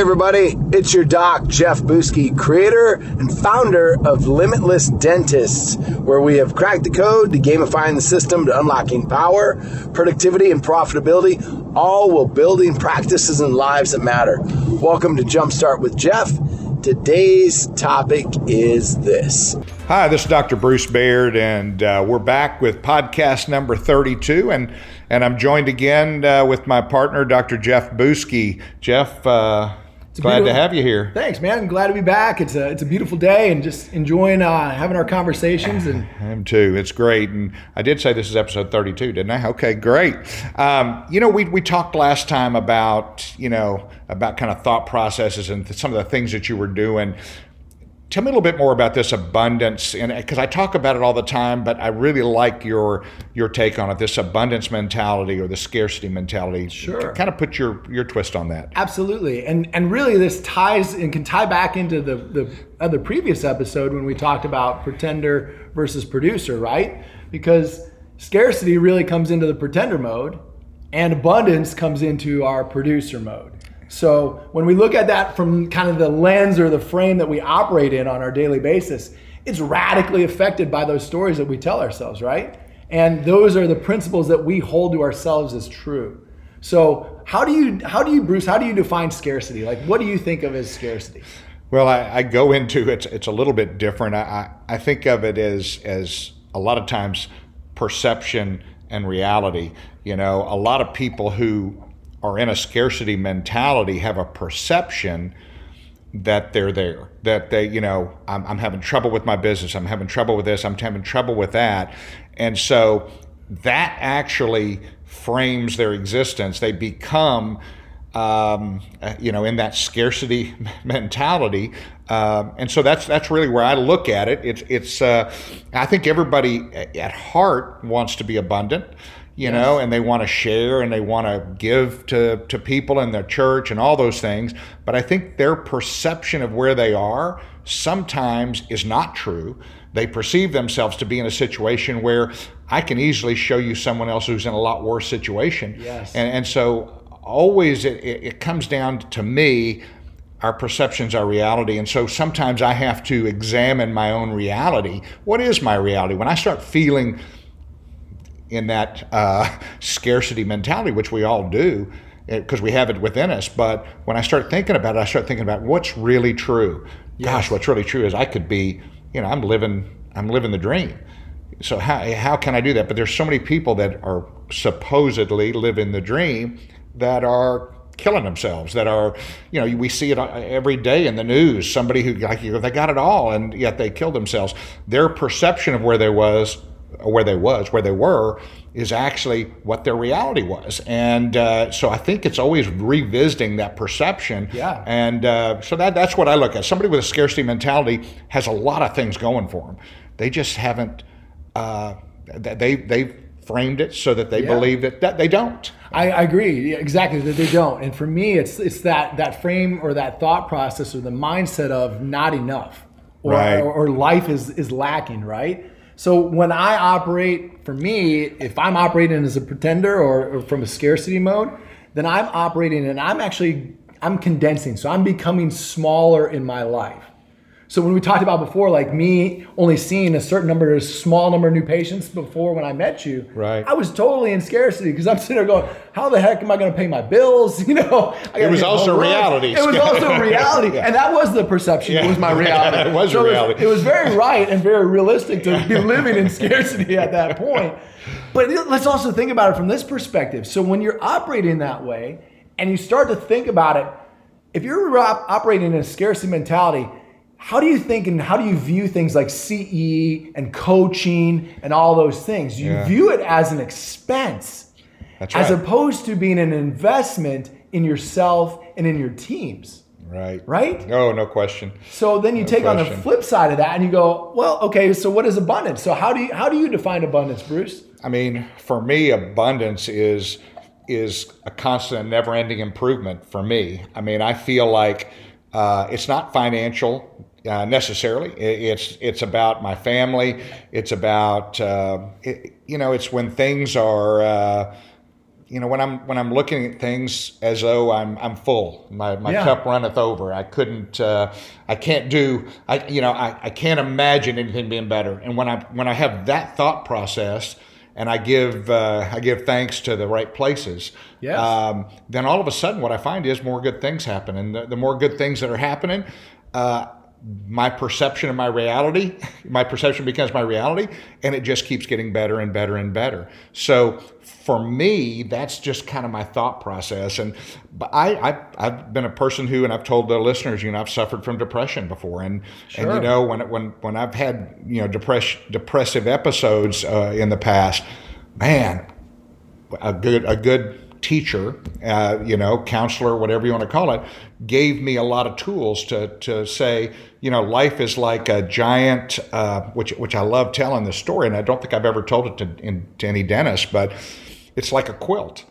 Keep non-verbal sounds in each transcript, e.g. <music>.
everybody, it's your doc, Jeff Buski, creator and founder of Limitless Dentists, where we have cracked the code to gamifying the system to unlocking power, productivity, and profitability, all while building practices and lives that matter. Welcome to Jumpstart with Jeff. Today's topic is this. Hi, this is Dr. Bruce Baird, and uh, we're back with podcast number 32. And, and I'm joined again uh, with my partner, Dr. Jeff Buski. Jeff, uh, glad to have you here. Thanks, man. I'm glad to be back. It's a, it's a beautiful day and just enjoying uh, having our conversations. And <sighs> I am too. It's great. And I did say this is episode 32, didn't I? Okay, great. Um, you know, we, we talked last time about, you know, about kind of thought processes and some of the things that you were doing. Tell me a little bit more about this abundance, and uh, because I talk about it all the time, but I really like your your take on it. This abundance mentality or the scarcity mentality. Sure. Kind of put your your twist on that. Absolutely, and and really this ties and can tie back into the the other previous episode when we talked about pretender versus producer, right? Because scarcity really comes into the pretender mode, and abundance comes into our producer mode. So when we look at that from kind of the lens or the frame that we operate in on our daily basis, it's radically affected by those stories that we tell ourselves, right? And those are the principles that we hold to ourselves as true. So how do you how do you Bruce how do you define scarcity? Like what do you think of as scarcity? Well, I, I go into it. It's a little bit different. I, I think of it as as a lot of times perception and reality. You know, a lot of people who are in a scarcity mentality have a perception that they're there that they you know I'm, I'm, having trouble with my business i'm having trouble with this i'm having trouble with that. And so that actually frames their existence. They become um, you know in that scarcity <laughs> mentality. Um, and so that's that's really where i look at it. It's it's uh, i think everybody at heart wants to be abundant you yes. know, and they want to share and they want to give to, to people in their church and all those things. But I think their perception of where they are sometimes is not true. They perceive themselves to be in a situation where I can easily show you someone else who's in a lot worse situation. Yes. And, and so always it, it comes down to me our perceptions are reality. And so sometimes I have to examine my own reality. What is my reality? When I start feeling in that uh, scarcity mentality, which we all do because we have it within us. But when I start thinking about it, I start thinking about what's really true. Yes. Gosh, what's really true is I could be, you know, I'm living, I'm living the dream. So how how can I do that? But there's so many people that are supposedly living the dream that are killing themselves that are you know we see it every day in the news somebody who like they got it all and yet they killed themselves their perception of where they was where they was, where they were, is actually what their reality was. And uh, so I think it's always revisiting that perception. Yeah. And uh, so that that's what I look at. Somebody with a scarcity mentality has a lot of things going for them. They just haven't. Uh, they they framed it so that they yeah. believe that, that they don't. I, I agree exactly that they don't. And for me, it's it's that that frame or that thought process or the mindset of not enough, or, right. or, or life is is lacking. Right so when I operate, for me, if I'm operating as a pretender or, or, from a scarcity mode, then I'm operating and I'm actually I'm condensing. So I'm becoming smaller in my life. So when we talked about before, like me only seeing a certain number, a small number of new patients before when I met you, right? I was totally in scarcity because I'm sitting there going, "How the heck am I going to pay my bills?" <laughs> You know, it was also reality. It was also <laughs> reality, yeah. and that was the perception. Yeah. It was my <laughs> reality. It was so reality. It was, it was very right and very realistic to be living in scarcity at that point. But let's also think about it from this perspective. So when you're operating that way, and you start to think about it, if you're operating in a scarcity mentality how do you think and how do you view things like CE and coaching and all those things? You yeah. view it as an expense right. as opposed to being an investment in yourself and in your teams. Right. Right? Oh, no question. So then you no take question. on the flip side of that and you go, well, okay, so what is abundance? So how do you how do you define abundance, Bruce? I mean, for me, abundance is is a constant and never-ending improvement for me. I mean, I feel like uh, it's not financial uh, necessarily. It's it's about my family. It's about uh, it, you know. It's when things are uh, you know when I'm when I'm looking at things as though I'm I'm full, my, my Yeah. cup runneth over. I couldn't, uh, I can't do, I you know I, I can't imagine anything being better. And when I when I have that thought process, and I give uh, I give thanks to the right places, Yes. um, then all of a sudden what I find is more good things happen, and the, the more good things that are happening. Uh, my perception of my reality, my perception becomes my reality, and it just keeps getting better and better and better. So for me, that's just kind of my thought process. And but I, I I've been a person who, and I've told the listeners, you know, I've suffered from depression before, and and you know when when when I've had you know depress, depressive episodes uh, in the past, man, a good a good teacher, uh, you know, counselor, whatever you want to call it, gave me a lot of tools to to say, you know, life is like a giant, uh, which which I love telling the story, and I don't think I've ever told it to, in, to any dentist, but it's like a quilt.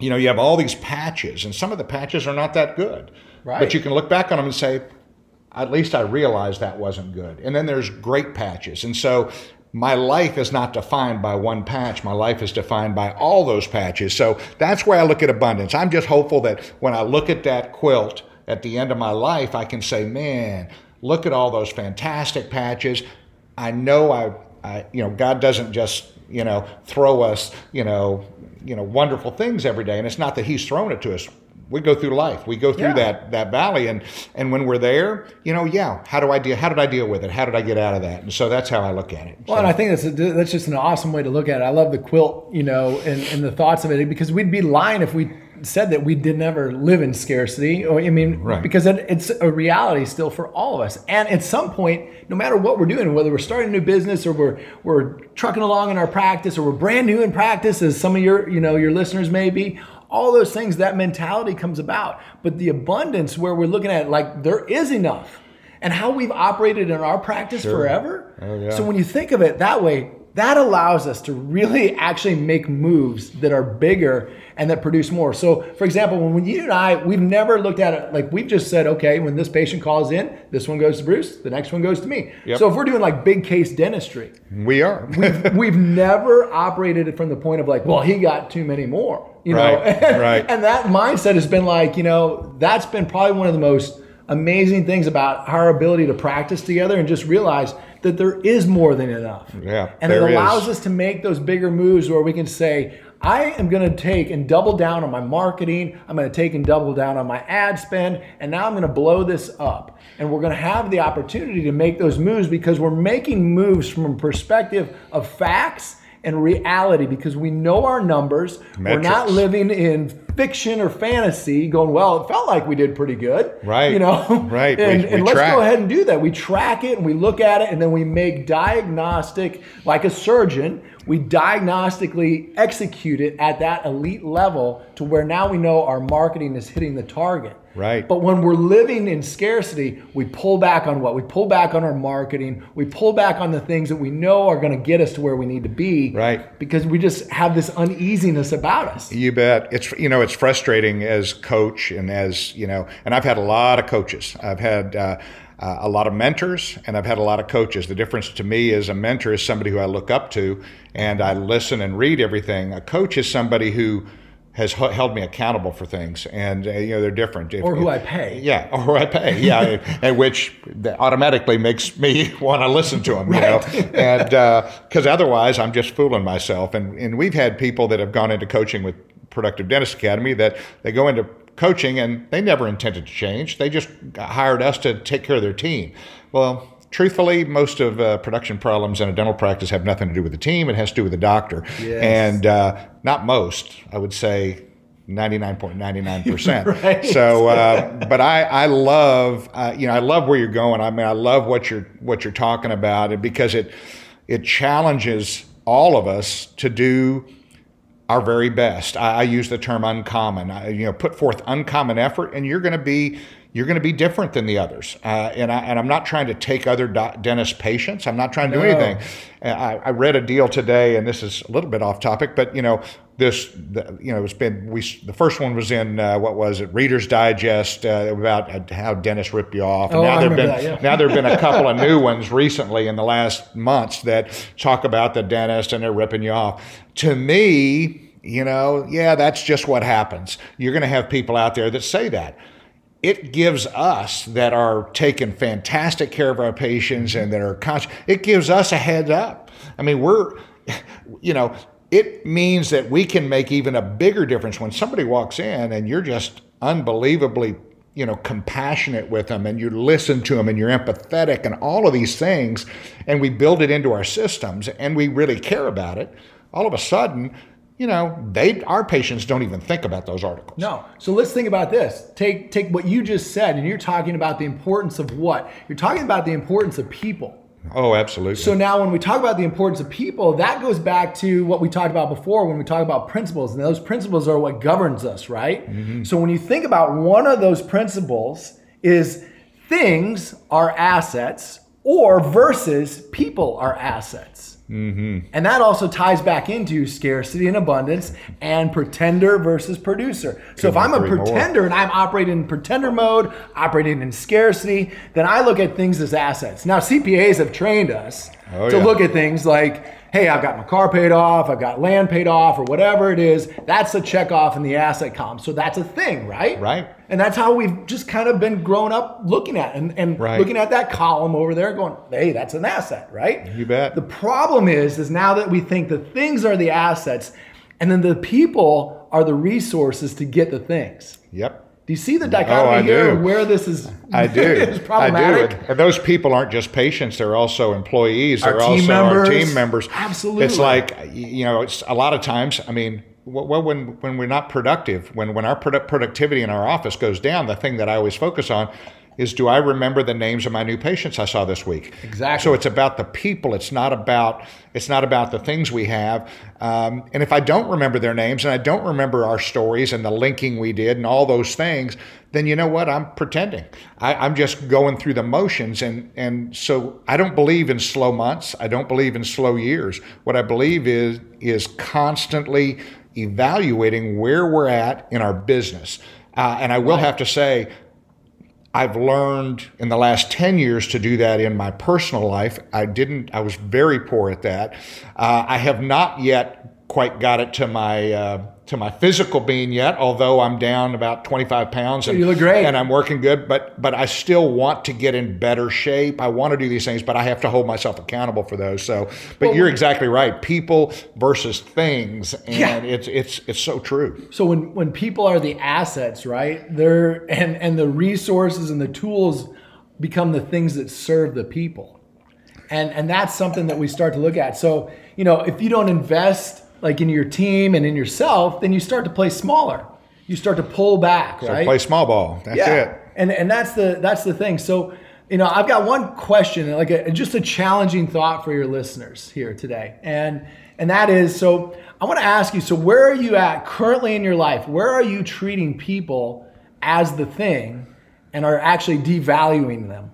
You know, you have all these patches, and some of the patches are not that good, Right. but you can look back on them and say, at least I realized that wasn't good. And then there's great patches. And so my life is not defined by one patch. My life is defined by all those patches. So that's where I look at abundance. I'm just hopeful that when I look at that quilt at the end of my life, I can say, man, look at all those fantastic patches. I know I, I you know, God doesn't just, you know, throw us, you know, you know, wonderful things every day. And it's not that He's thrown it to us. We go through life. We go through Yeah. that that valley and and when we're there you know yeah how do i deal how did i deal with it how did i get out of that and so that's how i look at it Well, So- and I think that's a, that's just an awesome way to look at it. I love the quilt, you know, and, and the thoughts of it because we'd be lying if we said that we did never live in scarcity. Oh, I mean, Right. because it, it's a reality still for all of us. And at some point, no matter what we're doing, whether we're starting a new business or we're we're trucking along in our practice or we're brand new in practice, as some of your you know your listeners may be. All those things, that mentality comes about. But the abundance, where we're looking at, like there is enough, and how we've operated in our practice forever. Oh, yeah. So when you think of it that way, that allows us to really actually make moves that are bigger and that produce more. So, for example, when you and I, we've never looked at it like we've just said, okay, when this patient calls in, this one goes to Bruce, the next one goes to me. Yep. So if we're doing like big case dentistry, we are <laughs> we've never operated it from the point of like, well, he got too many more, you know. Right, And, <laughs> right. and that mindset has been like, you know, that's been probably one of the most amazing things about our ability to practice together and just realize that there is more than enough. Yeah, And it allows is. us to make those bigger moves where we can say, I am going to take and double down on my marketing. I'm going to take and double down on my ad spend. And now I'm going to blow this up. And we're going to have the opportunity to make those moves because we're making moves from a perspective of facts and reality because we know our numbers. We're not living in fiction or fantasy going, well, it felt like we did pretty good. Right. You know? <laughs> Right. We- And, we and let's go ahead and do that. We track it and we look at it and then we make diagnostic, like a surgeon, we diagnostically execute it at that elite level to where now we know our marketing is hitting the target. Right. But when we're living in scarcity, we pull back on what? We pull back on our marketing. We pull back on the things that we know are going to get us to where we need to be. Right. Because we just have this uneasiness about us. You bet. It's you know it's frustrating as coach and as you know, and I've had a lot of coaches. I've had uh, uh, a lot of mentors, and I've had a lot of coaches. The difference to me is a mentor is somebody who I look up to, and I listen and read everything. A coach is somebody who has held me accountable for things, and uh, you know they're different. If- Or who if- I pay. Yeah, or who I pay. Yeah, <laughs> and which automatically makes me <laughs> want to listen to them. You know, <laughs> and because otherwise I'm just fooling myself. And and we've had people that have gone into coaching with Productive Dentist Academy that they go into coaching and they never intended to change. They just hired us to take care of their team. Well. Truthfully, most of uh, production problems in a dental practice have nothing to do with the team. It has to do with the doctor. Yes. And uh, not most, I would say 99.99%. <laughs> Right. So, uh, but I, I love, uh, you know, I love where you're going. I mean, I love what you're, what you're talking about because it, it challenges all of us to do our very best. I, I use the term uncommon. I, you know, put forth uncommon effort, and you're going to be you're going to be different than the others. Uh, and I, and I'm not trying to take other do- dentist patients. I'm not trying to do No. anything. Uh, I, I read a deal today, and this is a little bit off topic, but you know, this the, you know, it's been we the first one was in uh, what was it, Reader's Digest uh, about uh, how dentists rip you off. And Oh, there've remember been that, yeah. now there have been a <laughs> couple of new ones recently in the last months that talk about the dentist and they're ripping you off. To me, you know, yeah, that's just what happens. You're going to have people out there that say that. It gives us that are taking fantastic care of our patients and that are conscious, it gives us a heads up. I mean, we're, <laughs> you know, it means that we can make even a bigger difference when somebody walks in and you're just unbelievably you know compassionate with them and you listen to them and you're empathetic and all of these things and we build it into our systems and we really care about it all of a sudden you know they our patients don't even think about those articles no so let's think about this take take what you just said and you're talking about the importance of what you're talking about the importance of people Oh, absolutely. So now when we talk about the importance of people, that goes back to what we talked about before when we talk about principles. And those principles are what governs us, right? Mm-hmm. So when you think about one of those principles is things are assets or versus people are assets. Mm-hmm. And that also ties back into scarcity and abundance and pretender versus producer. So Couldn't if I'm a pretender more. and I'm operating in pretender mode, operating in scarcity, then I look at things as assets. Now, CPAs have trained us oh, to yeah. look at things like hey, I've got my car paid off, I've got land paid off, or whatever it is, that's a check off in the asset column. So that's a thing, right? Right. And that's how we've just kind of been grown up looking at and, and right. looking at that column over there going, hey, that's an asset, right? You bet. The problem is, is now that we think the things are the assets and then the people are the resources to get the things. Yep. Do you see the oh, dichotomy oh, here do. where this is? I <laughs> do. is problematic? I do. And those people aren't just patients; they're also employees. They're also members. our team members. Absolutely. It's like you know, it's a lot of times. I mean, well, when when we're not productive, when when our productivity in our office goes down, the thing that I always focus on is do I remember the names of my new patients I saw this week? Exactly. So it's about the people. It's not about it's not about the things we have. Um, and if I don't remember their names and I don't remember our stories and the linking we did and all those things, then you know what? I'm pretending. I, am just going through the motions. And and so I don't believe in slow months. I don't believe in slow years. What I believe is is constantly evaluating where we're at in our business. Uh, and I will right. have to say, I've learned in the last 10 years to do that in my personal life. I didn't, I was very poor at that. Uh, I have not yet quite got it to my uh, to my physical being yet, although I'm down about 25 pounds and you look great and I'm working good. But but I still want to get in better shape. I want to do these things, but I have to hold myself accountable for those. So, but well, you're exactly right. People versus things, and yeah. it's it's it's so true. So when when people are the assets, right? They're and and the resources and the tools become the things that serve the people, and and that's something that we start to look at. So you know, if you don't invest like in your team and in yourself, then you start to play smaller. You start to pull back, right? play small ball. That's yeah. it. And and that's the that's the thing. So you know, I've got one question, like a, just a challenging thought for your listeners here today, and and that is so. I want to ask you. So, where are you at currently in your life? Where are you treating people as the thing, and are actually devaluing them?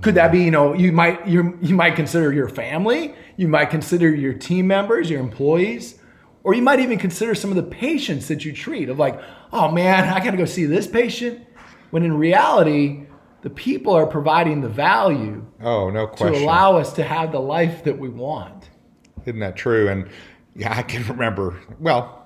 Could that be, you know, you might you you might consider your family, you might consider your team members, your employees, or you might even consider some of the patients that you treat of like, oh man, I got to go see this patient. When in reality, the people are providing the value. Oh, no question. To allow us to have the life that we want. Isn't that true? And yeah, I can remember. Well,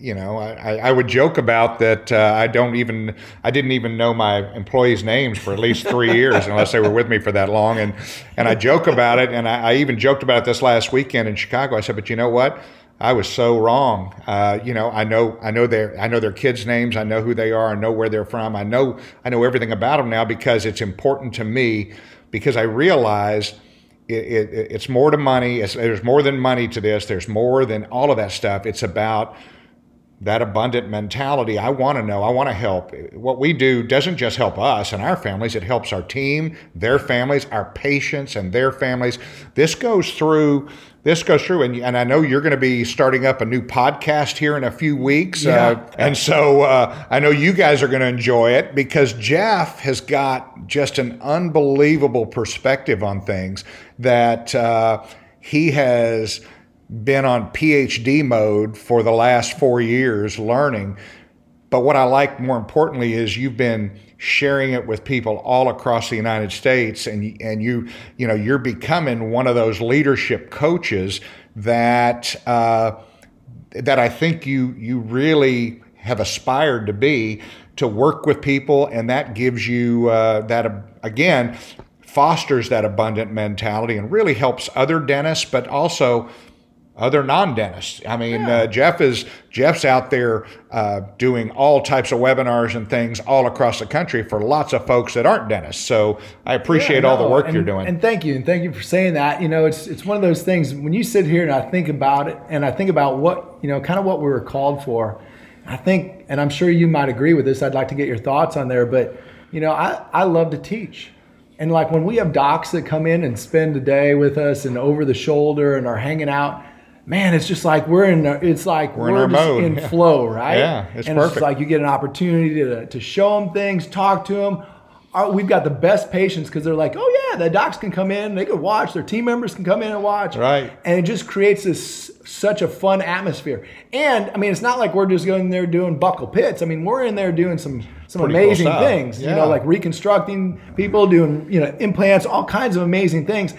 you know, I, I would joke about that. Uh, I don't even, I didn't even know my employees' names for at least three years, unless they were with me for that long. And and I joke about it, and I, I, even joked about it this last weekend in Chicago. I said, but you know what? I was so wrong. Uh, you know, I know, I know their, I know their kids' names. I know who they are. I know where they're from. I know, I know everything about them now because it's important to me. Because I realize. It, it, it's more to money. It's, there's more than money to this. There's more than all of that stuff. It's about that abundant mentality. I want to know, I want to help. What we do doesn't just help us and our families, it helps our team, their families, our patients and their families. This goes through this goes through and, and I know you're going to be starting up a new podcast here in a few weeks. Yeah. Uh, and so uh, I know you guys are going to enjoy it because Jeff has got just an unbelievable perspective on things that uh, he has – been on PhD mode for the last four years learning. But what I like more importantly is you've been sharing it with people all across the United States, and and you you know you're becoming one of those leadership coaches that uh, that I think you you really have aspired to be to work with people, and that gives you uh, that again fosters that abundant mentality and really helps other dentists, but also other non-dentists. I mean, yeah. uh, Jeff is Jeff's out there uh, doing all types of webinars and things all across the country for lots of folks that aren't dentists. So I appreciate yeah, no, all the work and, you're doing. And thank you, and thank you for saying that. You know, it's it's one of those things when you sit here and I think about it, and I think about what you know, kind of what we were called for. I think, and I'm sure you might agree with this. I'd like to get your thoughts on there, but you know, I I love to teach. And like when we have docs that come in and spend a day with us and over the shoulder and are hanging out, man, it's just like we're in. It's like we're, we're in, just in yeah. flow, right? Yeah, it's and perfect. It's like you get an opportunity to to show them things, talk to them. Our, uh, we've got the best patients because they're like, oh yeah, the docs can come in, they can watch, their team members can come in and watch, right? And it just creates this such a fun atmosphere. And I mean, it's not like we're just going there doing buccal pits. I mean, we're in there doing some some Pretty amazing cool things. Yeah. You know, like reconstructing people, doing you know implants, all kinds of amazing things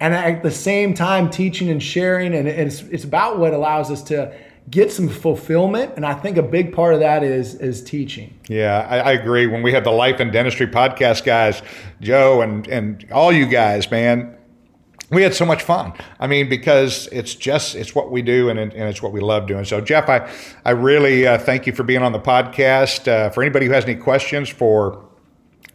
and at the same time teaching and sharing and it's, it's about what allows us to get some fulfillment. And i think a big part of that is is teaching. Yeah I, I, agree. When we had the life and dentistry podcast guys joe and and all you guys man we had so much fun. I mean because it's just it's what we do and, and it's what we love doing. So jeff i i really uh, thank you for being on the podcast. Uh, for anybody who has any questions for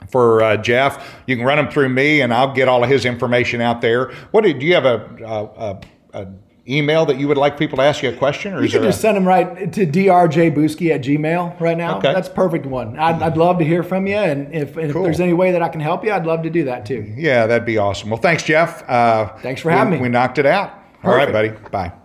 for uh, Jeff. You can run them through me, and I'll get all of his information out there. What do, do you have a, a, a, email that you would like people to ask you a question, or you can just a... send them right to drjbooski at gmail right now. Okay. that's perfect one. I'd, I'd love to hear from you, and if, and cool. if there's any way that I can help you, I'd love to do that too. Yeah, that'd be awesome. Well, thanks, Jeff. Uh, thanks for having we, me. We knocked it out. Perfect. All right, buddy. Bye.